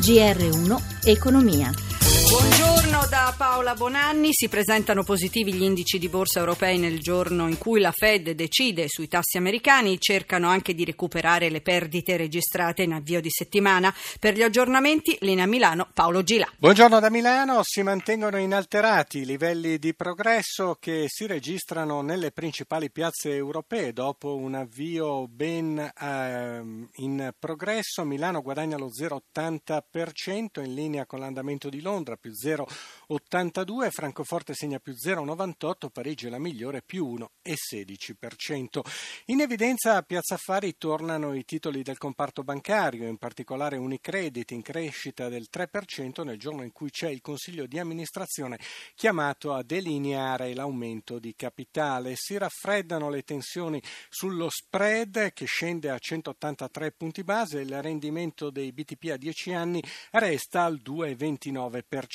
GR1 Economia. Buongiorno da Paola Bonanni. Si presentano positivi gli indici di borsa europei nel giorno in cui la Fed decide sui tassi americani. Cercano anche di recuperare le perdite registrate in avvio di settimana. Per gli aggiornamenti, linea Milano, Paolo Gila. Buongiorno da Milano. Si mantengono inalterati i livelli di progresso che si registrano nelle principali piazze europee dopo un avvio ben eh, in progresso. Milano guadagna lo 0,80% in linea con l'andamento di Londra più 0,82, Francoforte segna più 0,98, Parigi è la migliore più 1,16%. In evidenza a Piazza Affari tornano i titoli del comparto bancario, in particolare Unicredit in crescita del 3% nel giorno in cui c'è il Consiglio di amministrazione chiamato a delineare l'aumento di capitale. Si raffreddano le tensioni sullo spread che scende a 183 punti base, il rendimento dei BTP a 10 anni resta al 2,29%.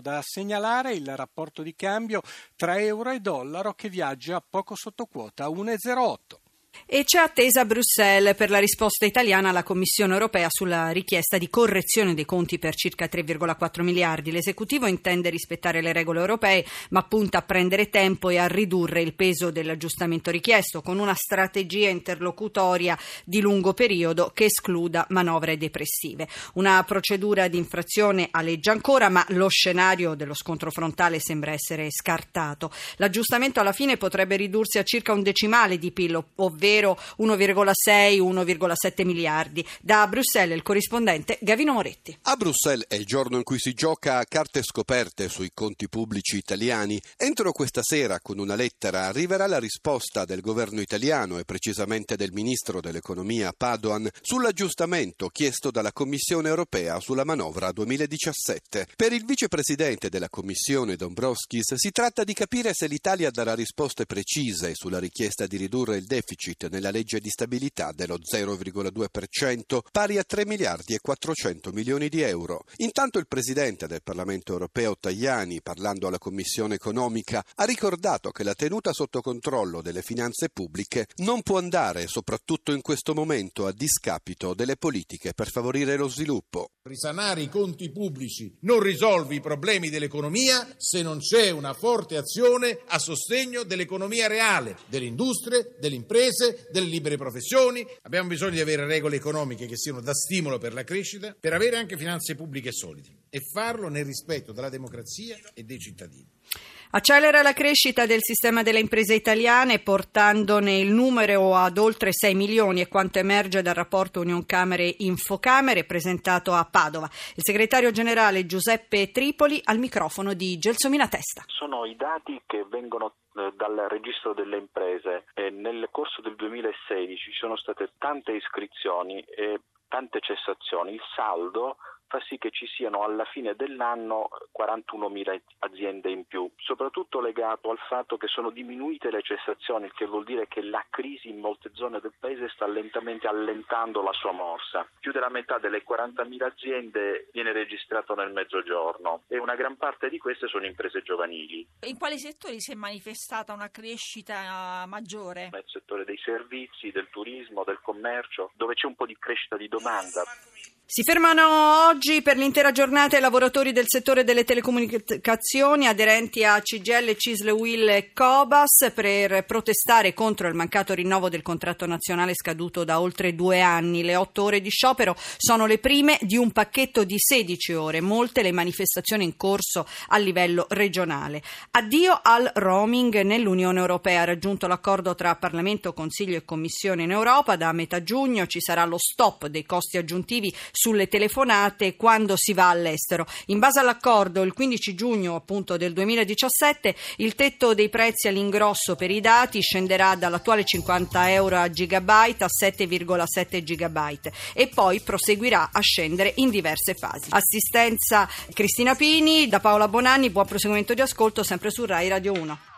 Da segnalare il rapporto di cambio tra euro e dollaro che viaggia poco sotto quota a 1,08. E c'è attesa a Bruxelles per la risposta italiana alla Commissione europea sulla richiesta di correzione dei conti per circa 3,4 miliardi. L'esecutivo intende rispettare le regole europee, ma punta a prendere tempo e a ridurre il peso dell'aggiustamento richiesto, con una strategia interlocutoria di lungo periodo che escluda manovre depressive. Una procedura di infrazione aleggia ancora, ma lo scenario dello scontro frontale sembra essere scartato. L'aggiustamento alla fine potrebbe ridursi a circa un decimale di PIL, ovvero ovvero 1,6-1,7 miliardi. Da Bruxelles il corrispondente Gavino Moretti. A Bruxelles è il giorno in cui si gioca a carte scoperte sui conti pubblici italiani. Entro questa sera con una lettera arriverà la risposta del governo italiano e precisamente del ministro dell'economia Padoan sull'aggiustamento chiesto dalla Commissione europea sulla manovra 2017. Per il vicepresidente della Commissione Dombrovskis si tratta di capire se l'Italia darà risposte precise sulla richiesta di ridurre il deficit deficit nella legge di stabilità dello 0,2%, pari a 3 miliardi e 400 milioni di euro. Intanto il Presidente del Parlamento europeo Tajani, parlando alla Commissione economica, ha ricordato che la tenuta sotto controllo delle finanze pubbliche non può andare, soprattutto in questo momento, a discapito delle politiche per favorire lo sviluppo. Risanare i conti pubblici non risolve i problemi dell'economia se non c'è una forte azione a sostegno dell'economia reale, delle industrie, delle imprese imprese, delle libere professioni. Abbiamo bisogno di avere regole economiche che siano da stimolo per la crescita, per avere anche finanze pubbliche solide e farlo nel rispetto della democrazia e dei cittadini. Accelera la crescita del sistema delle imprese italiane portandone il numero ad oltre 6 milioni è quanto emerge dal rapporto Union Camere Infocamere presentato a Padova. Il segretario generale Giuseppe Tripoli al microfono di Gelsomina Testa. Sono i dati che vengono dal registro delle imprese. E nel corso del 2016 ci sono state tante iscrizioni e tante cessazioni. Il saldo fa sì che ci siano alla fine dell'anno 41.000 aziende in più, soprattutto legato al fatto che sono diminuite le cessazioni, il che vuol dire che la crisi in molte zone del paese sta lentamente allentando la sua morsa. Più della metà delle 40.000 aziende viene registrato nel mezzogiorno e una gran parte di queste sono imprese giovanili. In quali settori si è manifestata una crescita maggiore? Nel settore dei servizi, del turismo, del commercio, dove c'è un po' di crescita di domanda. Si fermano oggi per l'intera giornata i lavoratori del settore delle telecomunicazioni aderenti a CGL, Cisle, Will e Cobas per protestare contro il mancato rinnovo del contratto nazionale scaduto da oltre due anni. Le otto ore di sciopero sono le prime di un pacchetto di 16 ore, molte le manifestazioni in corso a livello regionale. Addio al roaming nell'Unione Europea. Raggiunto l'accordo tra Parlamento, Consiglio e Commissione in Europa. Da metà giugno ci sarà lo stop dei costi aggiuntivi sulle telefonate quando si va all'estero. In base all'accordo, il 15 giugno appunto del 2017 il tetto dei prezzi all'ingrosso per i dati scenderà dall'attuale 50 euro a gigabyte a 7,7 gigabyte e poi proseguirà a scendere in diverse fasi. Assistenza Cristina Pini, da Paola Bonanni, buon proseguimento di ascolto sempre su Rai Radio 1.